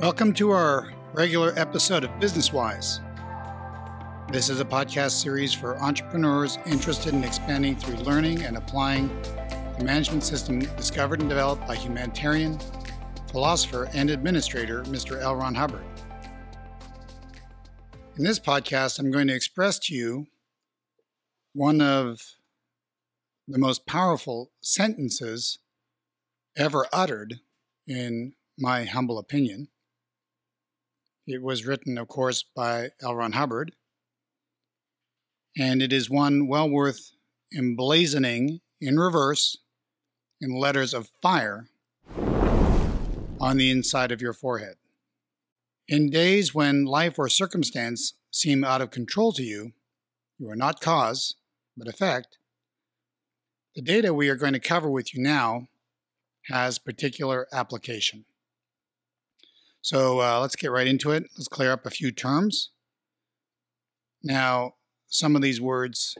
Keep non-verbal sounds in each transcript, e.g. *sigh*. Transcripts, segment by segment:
Welcome to our regular episode of Business Wise. This is a podcast series for entrepreneurs interested in expanding through learning and applying the management system discovered and developed by humanitarian, philosopher, and administrator Mr. L. Ron Hubbard. In this podcast, I'm going to express to you one of the most powerful sentences ever uttered, in my humble opinion. It was written, of course, by L. Ron Hubbard, and it is one well worth emblazoning in reverse in letters of fire on the inside of your forehead. In days when life or circumstance seem out of control to you, you are not cause, but effect. The data we are going to cover with you now has particular application. So uh, let's get right into it. Let's clear up a few terms. Now, some of these words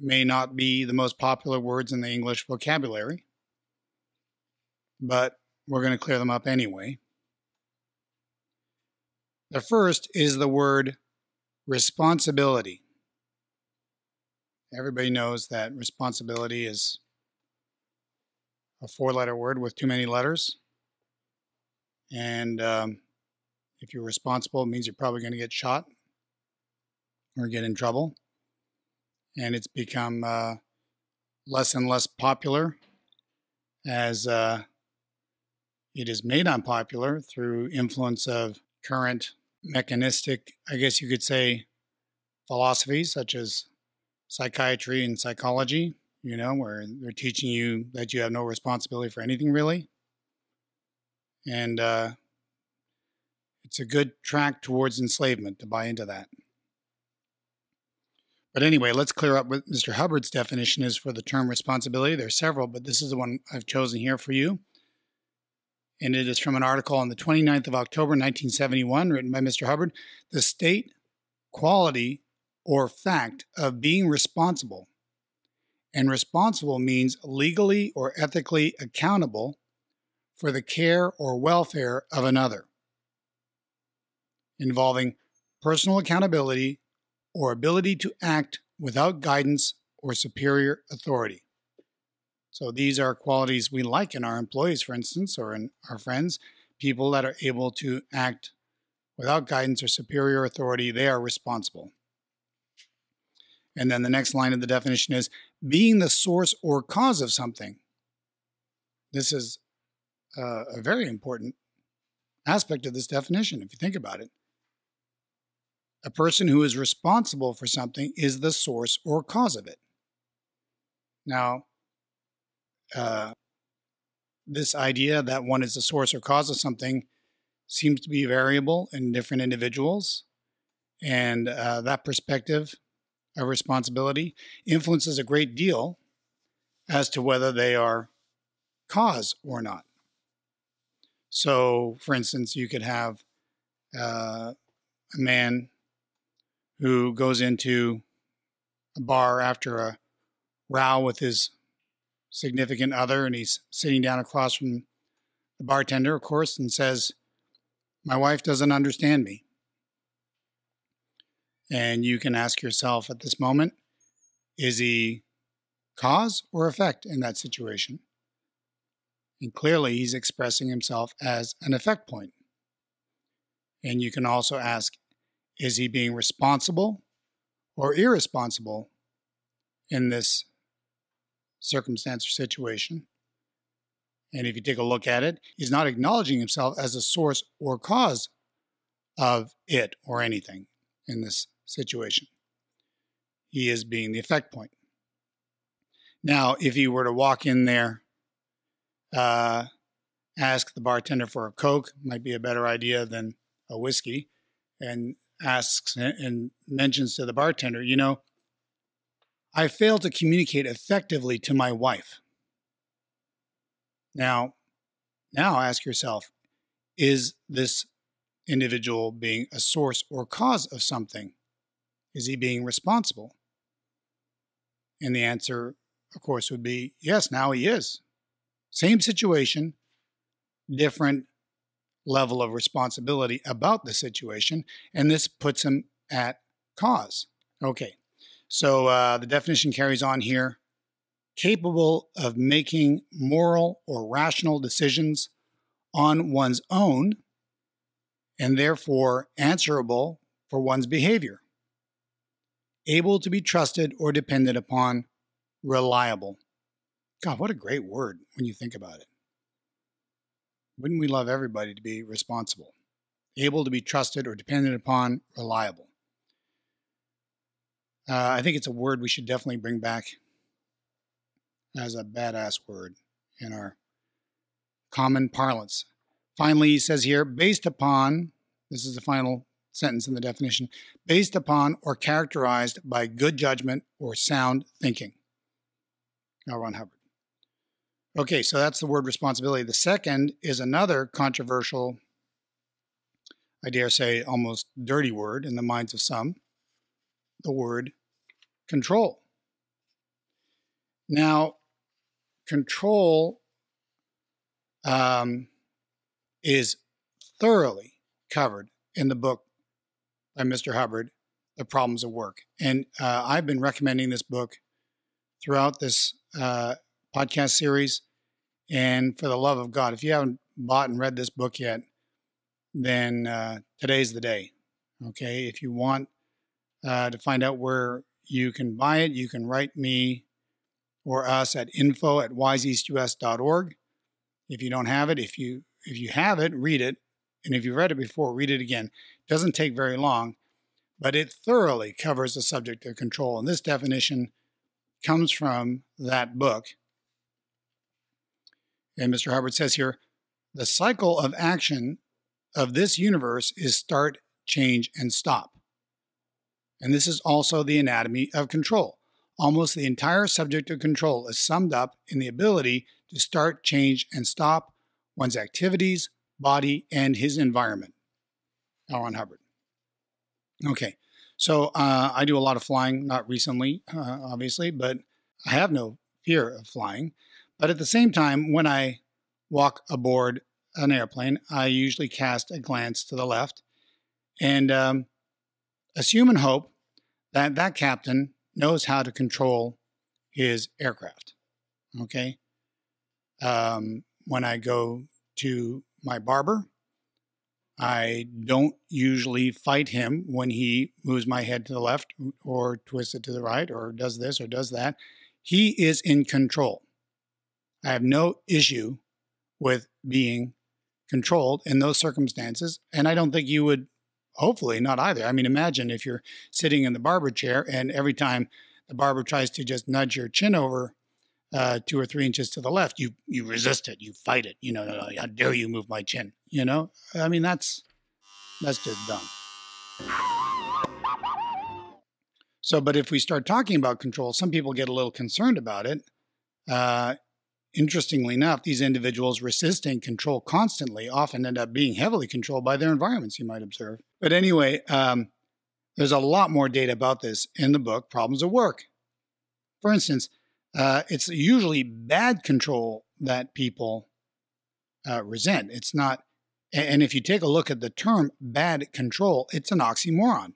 may not be the most popular words in the English vocabulary, but we're going to clear them up anyway. The first is the word responsibility. Everybody knows that responsibility is a four letter word with too many letters. And um, if you're responsible, it means you're probably going to get shot or get in trouble. And it's become uh, less and less popular as uh, it is made unpopular through influence of current mechanistic, I guess you could say, philosophies such as psychiatry and psychology, you know, where they're teaching you that you have no responsibility for anything really and uh, it's a good track towards enslavement to buy into that. But anyway, let's clear up what Mr. Hubbard's definition is for the term responsibility. There are several, but this is the one I've chosen here for you. And it is from an article on the 29th of October, 1971, written by Mr. Hubbard. The state, quality, or fact of being responsible. And responsible means legally or ethically accountable for the care or welfare of another, involving personal accountability or ability to act without guidance or superior authority. So these are qualities we like in our employees, for instance, or in our friends, people that are able to act without guidance or superior authority, they are responsible. And then the next line of the definition is being the source or cause of something. This is uh, a very important aspect of this definition, if you think about it. A person who is responsible for something is the source or cause of it. Now, uh, this idea that one is the source or cause of something seems to be variable in different individuals. And uh, that perspective of responsibility influences a great deal as to whether they are cause or not. So, for instance, you could have uh, a man who goes into a bar after a row with his significant other, and he's sitting down across from the bartender, of course, and says, My wife doesn't understand me. And you can ask yourself at this moment, is he cause or effect in that situation? And clearly, he's expressing himself as an effect point. And you can also ask is he being responsible or irresponsible in this circumstance or situation? And if you take a look at it, he's not acknowledging himself as a source or cause of it or anything in this situation. He is being the effect point. Now, if he were to walk in there uh, ask the bartender for a Coke might be a better idea than a whiskey, and asks and mentions to the bartender, you know, I failed to communicate effectively to my wife. Now, now ask yourself, is this individual being a source or cause of something? Is he being responsible? And the answer, of course, would be yes, now he is. Same situation, different level of responsibility about the situation, and this puts him at cause. Okay, so uh, the definition carries on here capable of making moral or rational decisions on one's own and therefore answerable for one's behavior, able to be trusted or depended upon, reliable. God, what a great word when you think about it. Wouldn't we love everybody to be responsible, able to be trusted or depended upon, reliable? Uh, I think it's a word we should definitely bring back as a badass word in our common parlance. Finally, he says here, based upon, this is the final sentence in the definition, based upon or characterized by good judgment or sound thinking. L. Ron Hubbard. Okay, so that's the word responsibility. The second is another controversial, I dare say, almost dirty word in the minds of some the word control. Now, control um, is thoroughly covered in the book by Mr. Hubbard, The Problems of Work. And uh, I've been recommending this book throughout this uh, podcast series. And for the love of God, if you haven't bought and read this book yet, then uh, today's the day. Okay. If you want uh, to find out where you can buy it, you can write me or us at info at wiseeastus.org. If you don't have it, if you if you have it, read it. And if you've read it before, read it again. It doesn't take very long, but it thoroughly covers the subject of control. And this definition comes from that book. And Mr. Hubbard says here the cycle of action of this universe is start, change, and stop. And this is also the anatomy of control. Almost the entire subject of control is summed up in the ability to start, change, and stop one's activities, body, and his environment. L. Ron Hubbard. Okay, so uh, I do a lot of flying, not recently, uh, obviously, but I have no fear of flying. But at the same time, when I walk aboard an airplane, I usually cast a glance to the left and um, assume and hope that that captain knows how to control his aircraft. Okay. Um, when I go to my barber, I don't usually fight him when he moves my head to the left or twists it to the right or does this or does that. He is in control. I have no issue with being controlled in those circumstances. And I don't think you would, hopefully, not either. I mean, imagine if you're sitting in the barber chair and every time the barber tries to just nudge your chin over uh, two or three inches to the left, you you resist it, you fight it. You know, no, how dare you move my chin? You know, I mean that's that's just dumb. So, but if we start talking about control, some people get a little concerned about it. Uh, interestingly enough, these individuals resisting control constantly often end up being heavily controlled by their environments, you might observe. But anyway, um, there's a lot more data about this in the book, Problems of Work. For instance, uh, it's usually bad control that people uh, resent. It's not, and if you take a look at the term bad control, it's an oxymoron.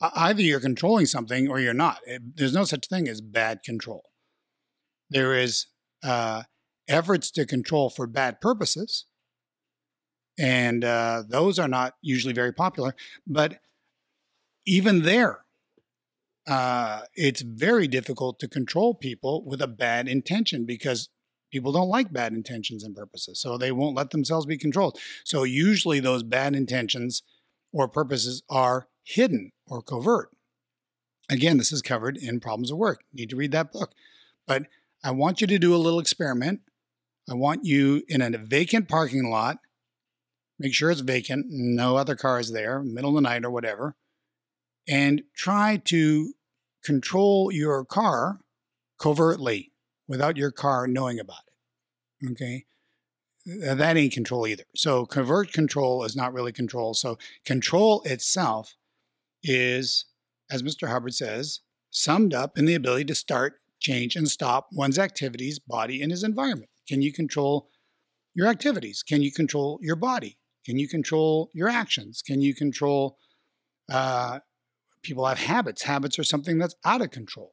Either you're controlling something or you're not. There's no such thing as bad control. There is uh, efforts to control for bad purposes, and uh, those are not usually very popular. But even there, uh, it's very difficult to control people with a bad intention because people don't like bad intentions and purposes. So they won't let themselves be controlled. So usually those bad intentions or purposes are hidden or covert. Again, this is covered in Problems of Work. Need to read that book. But I want you to do a little experiment. I want you in a vacant parking lot, make sure it's vacant, no other cars there, middle of the night or whatever, and try to control your car covertly without your car knowing about it. Okay. That ain't control either. So, covert control is not really control. So, control itself is, as Mr. Hubbard says, summed up in the ability to start, change, and stop one's activities, body, and his environment. Can you control your activities? Can you control your body? Can you control your actions? Can you control? Uh, people have habits. Habits are something that's out of control.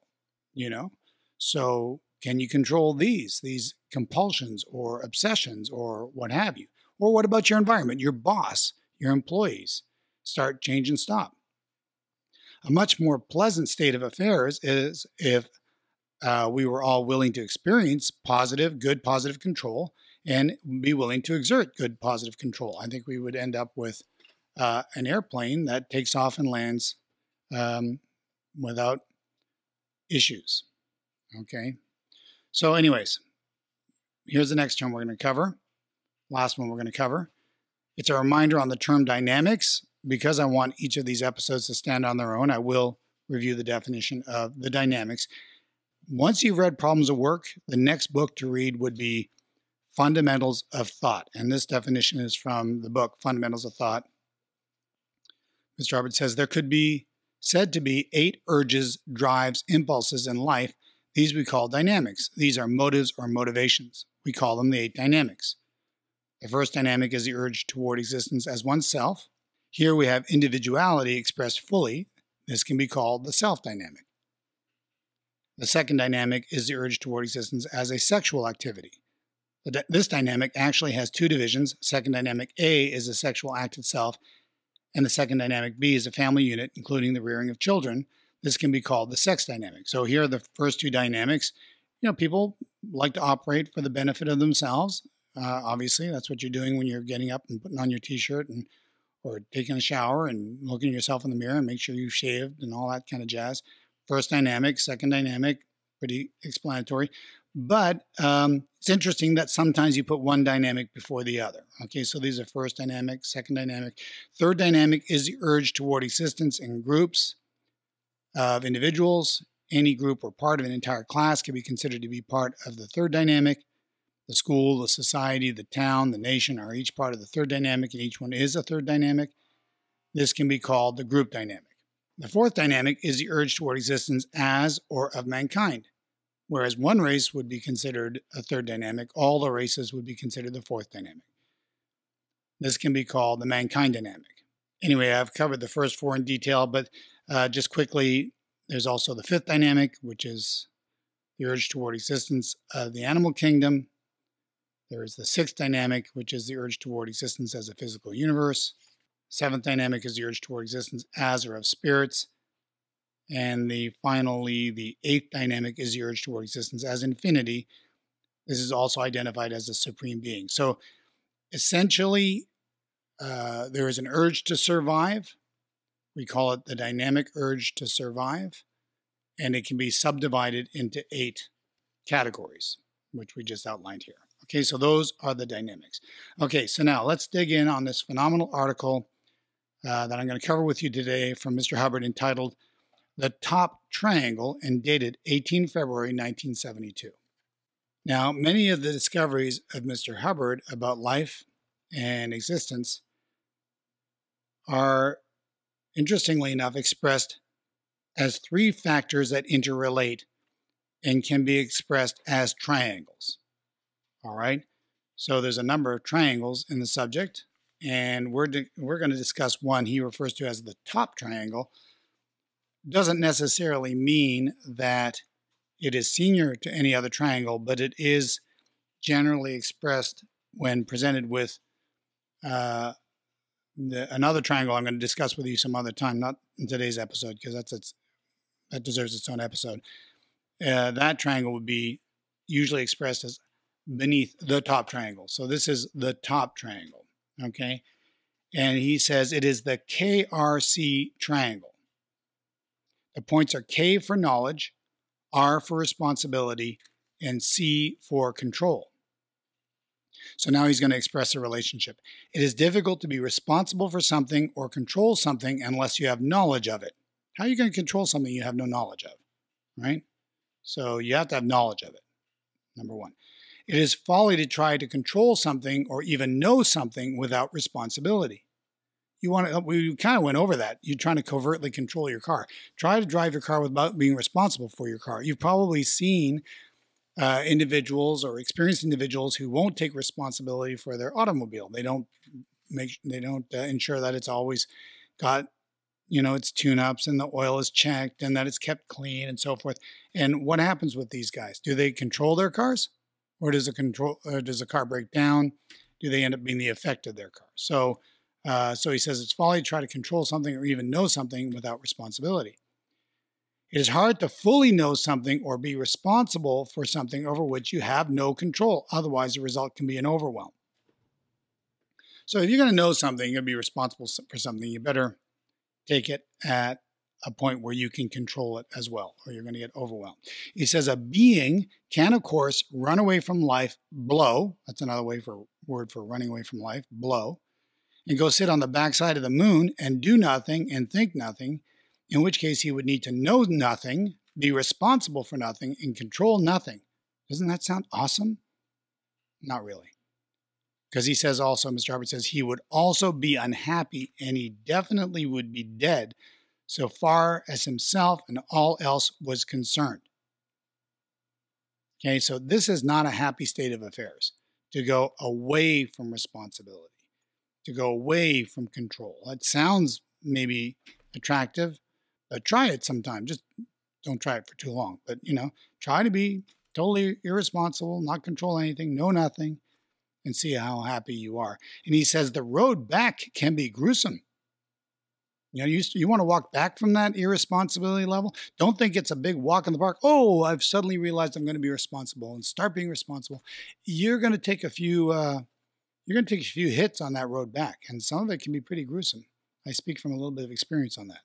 You know, so can you control these these compulsions or obsessions or what have you? Or what about your environment, your boss, your employees? Start, change, and stop. A much more pleasant state of affairs is if uh, we were all willing to experience positive, good, positive control and be willing to exert good, positive control. I think we would end up with uh, an airplane that takes off and lands um, without issues. Okay. So, anyways, here's the next term we're going to cover. Last one we're going to cover. It's a reminder on the term dynamics. Because I want each of these episodes to stand on their own, I will review the definition of the dynamics. Once you've read Problems of Work, the next book to read would be Fundamentals of Thought. And this definition is from the book Fundamentals of Thought. Mr. Hubbard says there could be said to be eight urges, drives, impulses in life. These we call dynamics. These are motives or motivations. We call them the eight dynamics. The first dynamic is the urge toward existence as oneself. Here we have individuality expressed fully. This can be called the self dynamic. The second dynamic is the urge toward existence as a sexual activity. This dynamic actually has two divisions. Second dynamic A is the sexual act itself, and the second dynamic B is a family unit, including the rearing of children. This can be called the sex dynamic. So here are the first two dynamics. You know, people like to operate for the benefit of themselves. Uh, obviously, that's what you're doing when you're getting up and putting on your t-shirt and or taking a shower and looking at yourself in the mirror and make sure you've shaved and all that kind of jazz. First dynamic, second dynamic, pretty explanatory. But um, it's interesting that sometimes you put one dynamic before the other. Okay, so these are first dynamic, second dynamic. Third dynamic is the urge toward existence in groups of individuals. Any group or part of an entire class can be considered to be part of the third dynamic. The school, the society, the town, the nation are each part of the third dynamic, and each one is a third dynamic. This can be called the group dynamic. The fourth dynamic is the urge toward existence as or of mankind. Whereas one race would be considered a third dynamic, all the races would be considered the fourth dynamic. This can be called the mankind dynamic. Anyway, I've covered the first four in detail, but uh, just quickly, there's also the fifth dynamic, which is the urge toward existence of the animal kingdom. There is the sixth dynamic, which is the urge toward existence as a physical universe. Seventh dynamic is the urge toward existence as or of spirits. And the finally, the eighth dynamic is the urge toward existence as infinity. This is also identified as the supreme being. So essentially, uh, there is an urge to survive. We call it the dynamic urge to survive. And it can be subdivided into eight categories, which we just outlined here. Okay, so those are the dynamics. Okay, so now let's dig in on this phenomenal article uh, that I'm going to cover with you today from Mr. Hubbard entitled The Top Triangle and dated 18 February 1972. Now, many of the discoveries of Mr. Hubbard about life and existence are, interestingly enough, expressed as three factors that interrelate and can be expressed as triangles. All right? So there's a number of triangles in the subject and we're we're going to discuss one he refers to as the top triangle. Doesn't necessarily mean that it is senior to any other triangle, but it is generally expressed when presented with uh, the, another triangle. I'm going to discuss with you some other time, not in today's episode, because that's its that deserves its own episode. Uh, that triangle would be usually expressed as beneath the top triangle. So this is the top triangle. Okay. And he says it is the KRC triangle. The points are K for knowledge, R for responsibility, and C for control. So now he's going to express a relationship. It is difficult to be responsible for something or control something unless you have knowledge of it. How are you going to control something you have no knowledge of? Right? So you have to have knowledge of it, number one. It is folly to try to control something or even know something without responsibility. You want to, we kind of went over that. You're trying to covertly control your car. Try to drive your car without being responsible for your car. You've probably seen uh, individuals or experienced individuals who won't take responsibility for their automobile. They don't make they don't uh, ensure that it's always got you know its tune-ups and the oil is checked and that it's kept clean and so forth. And what happens with these guys? Do they control their cars, or does a control does a car break down? Do they end up being the effect of their car? So, uh, so he says it's folly to try to control something or even know something without responsibility. It is hard to fully know something or be responsible for something over which you have no control. Otherwise, the result can be an overwhelm. So, if you're going to know something, to be responsible for something, you better take it at a point where you can control it as well, or you're going to get overwhelmed. He says a being can, of course, run away from life, blow. That's another way for word for running away from life, blow, and go sit on the backside of the moon and do nothing and think nothing in which case he would need to know nothing, be responsible for nothing, and control nothing. Doesn't that sound awesome? Not really. Because he says also, Mr. Hubbard says, he would also be unhappy and he definitely would be dead so far as himself and all else was concerned. Okay, so this is not a happy state of affairs to go away from responsibility, to go away from control. It sounds maybe attractive, but try it sometime. Just don't try it for too long. But, you know, try to be totally irresponsible, not control anything, know nothing, and see how happy you are. And he says the road back can be gruesome. You know, you, you want to walk back from that irresponsibility level. Don't think it's a big walk in the park. Oh, I've suddenly realized I'm going to be responsible and start being responsible. You're going to take a few. Uh, you're going to take a few hits on that road back, and some of it can be pretty gruesome. I speak from a little bit of experience on that.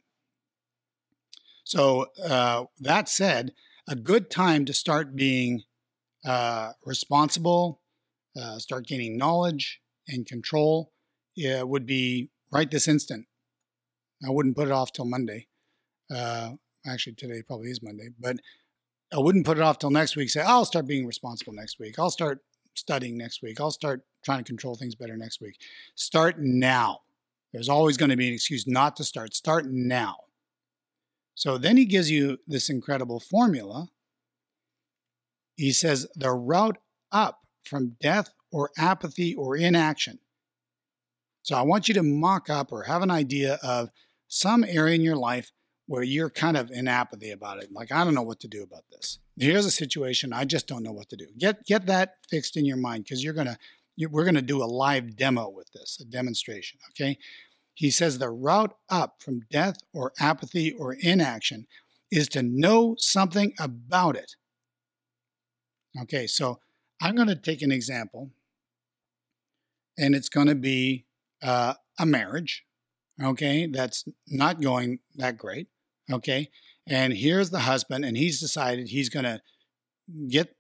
So, uh, that said, a good time to start being uh, responsible, uh, start gaining knowledge and control would be right this instant. I wouldn't put it off till Monday. Uh, actually, today probably is Monday, but I wouldn't put it off till next week. Say, I'll start being responsible next week. I'll start studying next week. I'll start trying to control things better next week. Start now. There's always going to be an excuse not to start. Start now. So then he gives you this incredible formula. He says the route up from death or apathy or inaction. So I want you to mock up or have an idea of some area in your life where you're kind of in apathy about it. Like, I don't know what to do about this. Here's a situation. I just don't know what to do. Get, get that fixed in your mind because you're going to, we're going to do a live demo with this, a demonstration. Okay. He says the route up from death or apathy or inaction is to know something about it. Okay, so I'm going to take an example, and it's going to be uh, a marriage, okay, that's not going that great, okay, and here's the husband, and he's decided he's going to get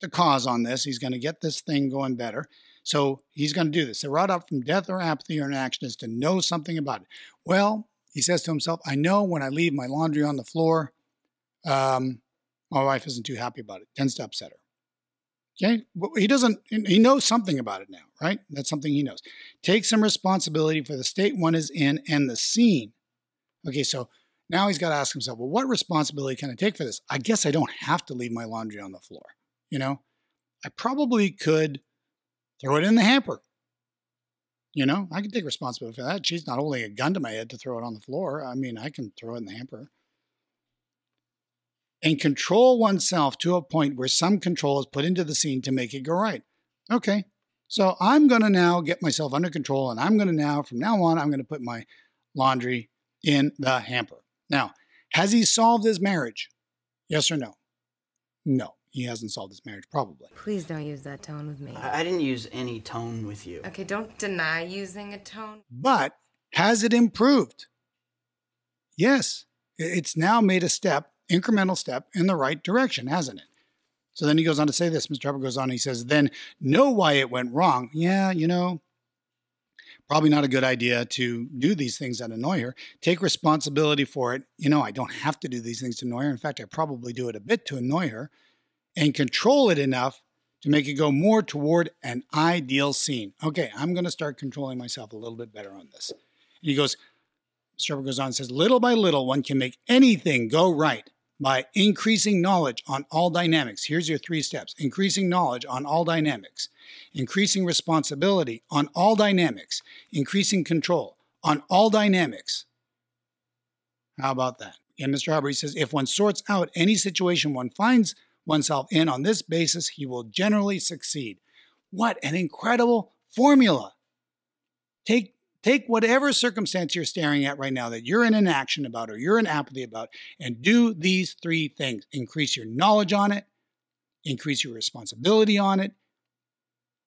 the cause on this, he's going to get this thing going better, so he's going to do this. The right up from death or apathy or inaction is to know something about it. Well, he says to himself, I know when I leave my laundry on the floor, um, my wife isn't too happy about it, tends to upset her. Okay, Well, he doesn't, he knows something about it now, right? That's something he knows. Take some responsibility for the state one is in and the scene. Okay, so now he's got to ask himself, well, what responsibility can I take for this? I guess I don't have to leave my laundry on the floor. You know, I probably could throw it in the hamper. You know, I can take responsibility for that. She's not holding a gun to my head to throw it on the floor. I mean, I can throw it in the hamper. And control oneself to a point where some control is put into the scene to make it go right. Okay, so I'm going to now get myself under control and I'm going to now, from now on, I'm going to put my laundry in the hamper. Now, has he solved his marriage? Yes or no? No he hasn't solved his marriage, probably. Please don't use that tone with me. I, I didn't use any tone with you. Okay, don't deny using a tone. But has it improved? Yes. It's now made a step, incremental step, in the right direction, hasn't it? So then he goes on to say this. Mr. Hubbard goes on, he says, then know why it went wrong. Yeah, you know, probably not a good idea to do these things that annoy her. Take responsibility for it. You know, I don't have to do these things to annoy her. In fact, I probably do it a bit to annoy her and control it enough to make it go more toward an ideal scene. Okay, I'm going to start controlling myself a little bit better on this. And he goes, Mr. goes on and says, little by little, one can make anything go right. By increasing knowledge on all dynamics. Here's your three steps increasing knowledge on all dynamics, increasing responsibility on all dynamics, increasing control on all dynamics. How about that? And Mr. Hubbard says if one sorts out any situation one finds oneself in on this basis, he will generally succeed. What an incredible formula! Take Take whatever circumstance you're staring at right now that you're in inaction about or you're in apathy about, and do these three things increase your knowledge on it, increase your responsibility on it,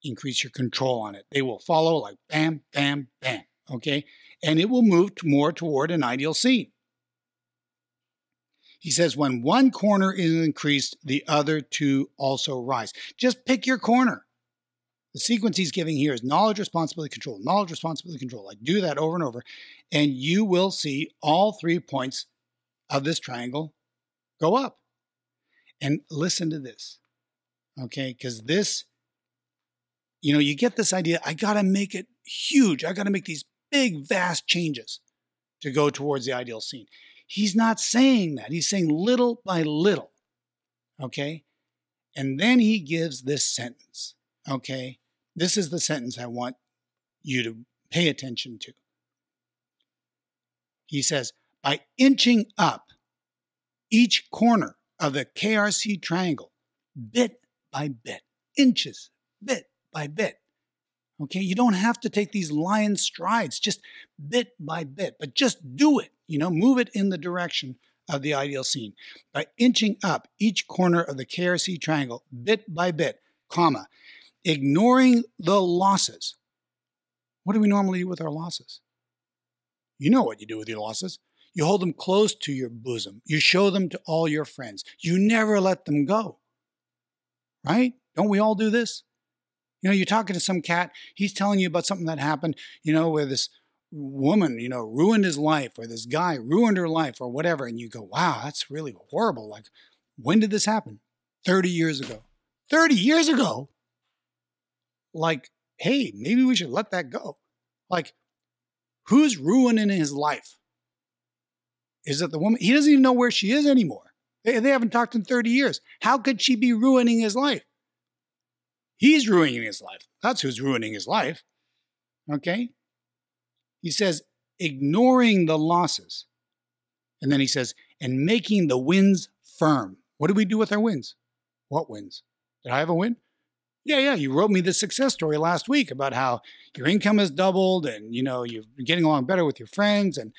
increase your control on it. They will follow like bam, bam, bam. Okay? And it will move more toward an ideal scene. He says, when one corner is increased, the other two also rise. Just pick your corner. The sequence he's giving here is knowledge, responsibility, control, knowledge, responsibility, control. Like do that over and over, and you will see all three points of this triangle go up. And listen to this, okay? Because this, you know, you get this idea I got to make it huge. I got to make these big, vast changes to go towards the ideal scene. He's not saying that. He's saying little by little, okay? And then he gives this sentence Okay, this is the sentence I want you to pay attention to. He says, by inching up each corner of the KRC triangle, bit by bit, inches, bit by bit. Okay, you don't have to take these lion strides, just bit by bit, but just do it. You know, move it in the direction of the ideal scene. By inching up each corner of the KRC triangle, bit by bit, comma, ignoring the losses. What do we normally do with our losses? You know what you do with your losses. You hold them close to your bosom. You show them to all your friends. You never let them go. Right? Don't we all do this? You know, you're talking to some cat, he's telling you about something that happened, you know, where this woman, you know, ruined his life, or this guy ruined her life, or whatever. And you go, wow, that's really horrible. Like, when did this happen? 30 years ago. 30 years ago? Like, hey, maybe we should let that go. Like, who's ruining his life? Is it the woman? He doesn't even know where she is anymore. They, they haven't talked in 30 years. How could she be ruining his life? He's ruining his life. That's who's ruining his life. Okay? He says, ignoring the losses. And then he says, and making the wins firm. What do we do with our wins? What wins? Did I have a win? Yeah, yeah. You wrote me the success story last week about how your income has doubled and you know you're getting along better with your friends. And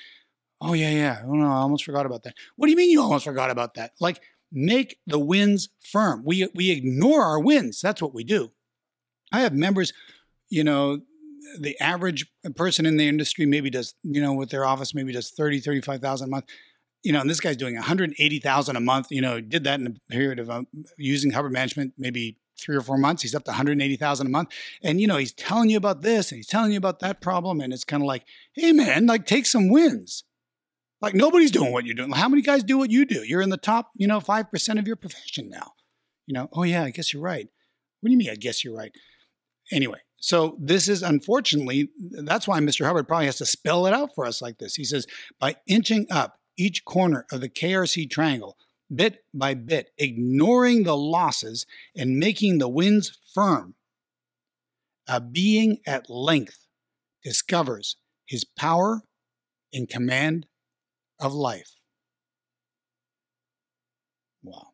oh yeah, yeah. Oh no, I almost forgot about that. What do you mean you almost forgot about that? Like make the wins firm. We we ignore our wins. That's what we do. I have members, you know, the average person in the industry maybe does, you know, with their office maybe does 30, 35,000 a month. You know, and this guy's doing 180,000 a month, you know, did that in a period of um, using Hubbard management maybe three or four months. He's up to 180,000 a month. And, you know, he's telling you about this and he's telling you about that problem. And it's kind of like, hey, man, like take some wins. Like nobody's doing what you're doing. How many guys do what you do? You're in the top, you know, 5% of your profession now. You know, oh, yeah, I guess you're right. What do you mean, I guess you're right? Anyway, so this is unfortunately, that's why Mr. Hubbard probably has to spell it out for us like this. He says, by inching up each corner of the KRC triangle, bit by bit, ignoring the losses and making the wins firm. A being at length discovers his power in command of life. Wow.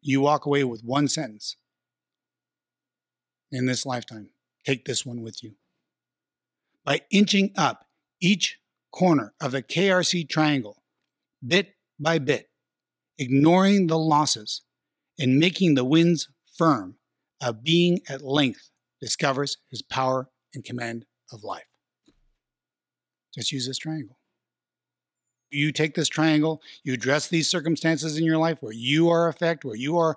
You walk away with one sentence in this lifetime. Take this one with you. By inching up each corner of the KRC triangle, bit by bit, ignoring the losses and making the winds firm, a being at length discovers his power and command of life. Just use this triangle. You take this triangle, you address these circumstances in your life where you are effect, where you are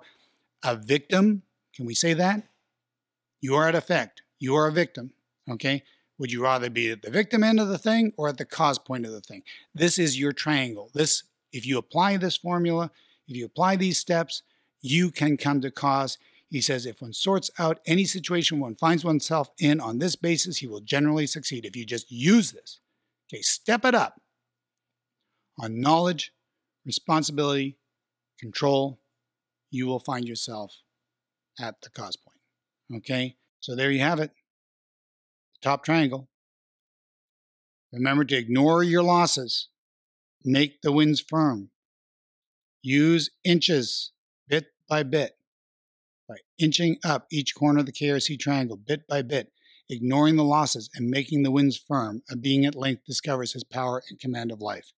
a victim. Can we say that? You are at effect. You are a victim. Okay. Would you rather be at the victim end of the thing or at the cause point of the thing? This is your triangle. This if you apply this formula, if you apply these steps, you can come to cause. He says, if one sorts out any situation one finds oneself in on this basis, he will generally succeed. If you just use this, okay, step it up on knowledge, responsibility, control, you will find yourself at the cause point. Okay, so there you have it. the Top triangle. Remember to ignore your losses, make the winds firm. Use inches bit by bit by inching up each corner of the KRC triangle bit by bit, ignoring the losses and making the winds firm. A being at length discovers his power and command of life.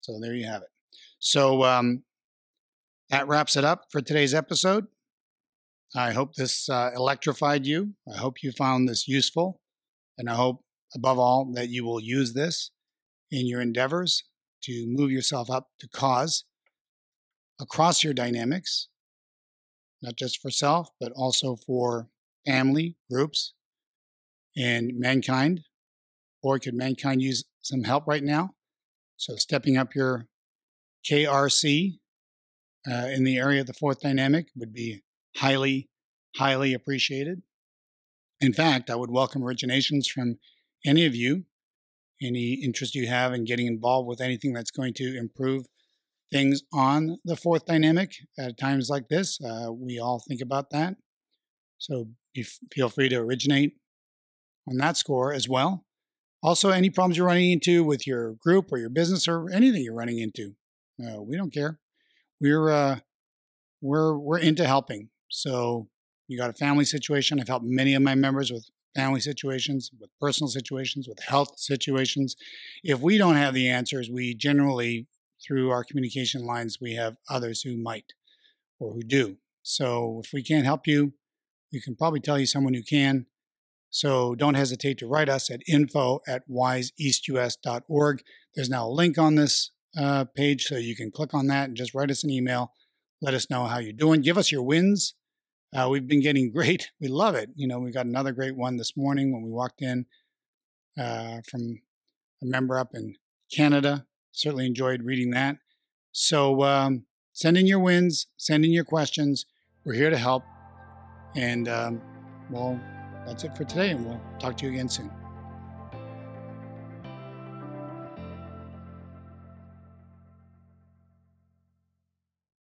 So there you have it. So um, that wraps it up for today's episode. I hope this uh, electrified you. I hope you found this useful. And I hope, above all, that you will use this in your endeavors to move yourself up to cause across your dynamics, not just for self, but also for family, groups, and mankind. Boy, could mankind use some help right now. So, stepping up your KRC uh, in the area of the fourth dynamic would be highly, highly appreciated. In fact, I would welcome originations from any of you, any interest you have in getting involved with anything that's going to improve things on the fourth dynamic at times like this. Uh, we all think about that. So feel free to originate on that score as well. Also, any problems you're running into with your group or your business or anything you're running into, uh, we don't care. We're uh, we're we're into helping. So you got a family situation. I've helped many of my members with family situations, with personal situations, with health situations. If we don't have the answers, we generally, through our communication lines, we have others who might or who do. So if we can't help you, we can probably tell you someone who can. So don't hesitate to write us at info at wiseeastus.org. There's now a link on this uh, page, so you can click on that and just write us an email. Let us know how you're doing. Give us your wins. Uh, we've been getting *laughs* great. We love it. You know, we got another great one this morning when we walked in uh, from a member up in Canada. Certainly enjoyed reading that. So um, send in your wins, send in your questions. We're here to help. And um, well, that's it for today, and we'll talk to you again soon.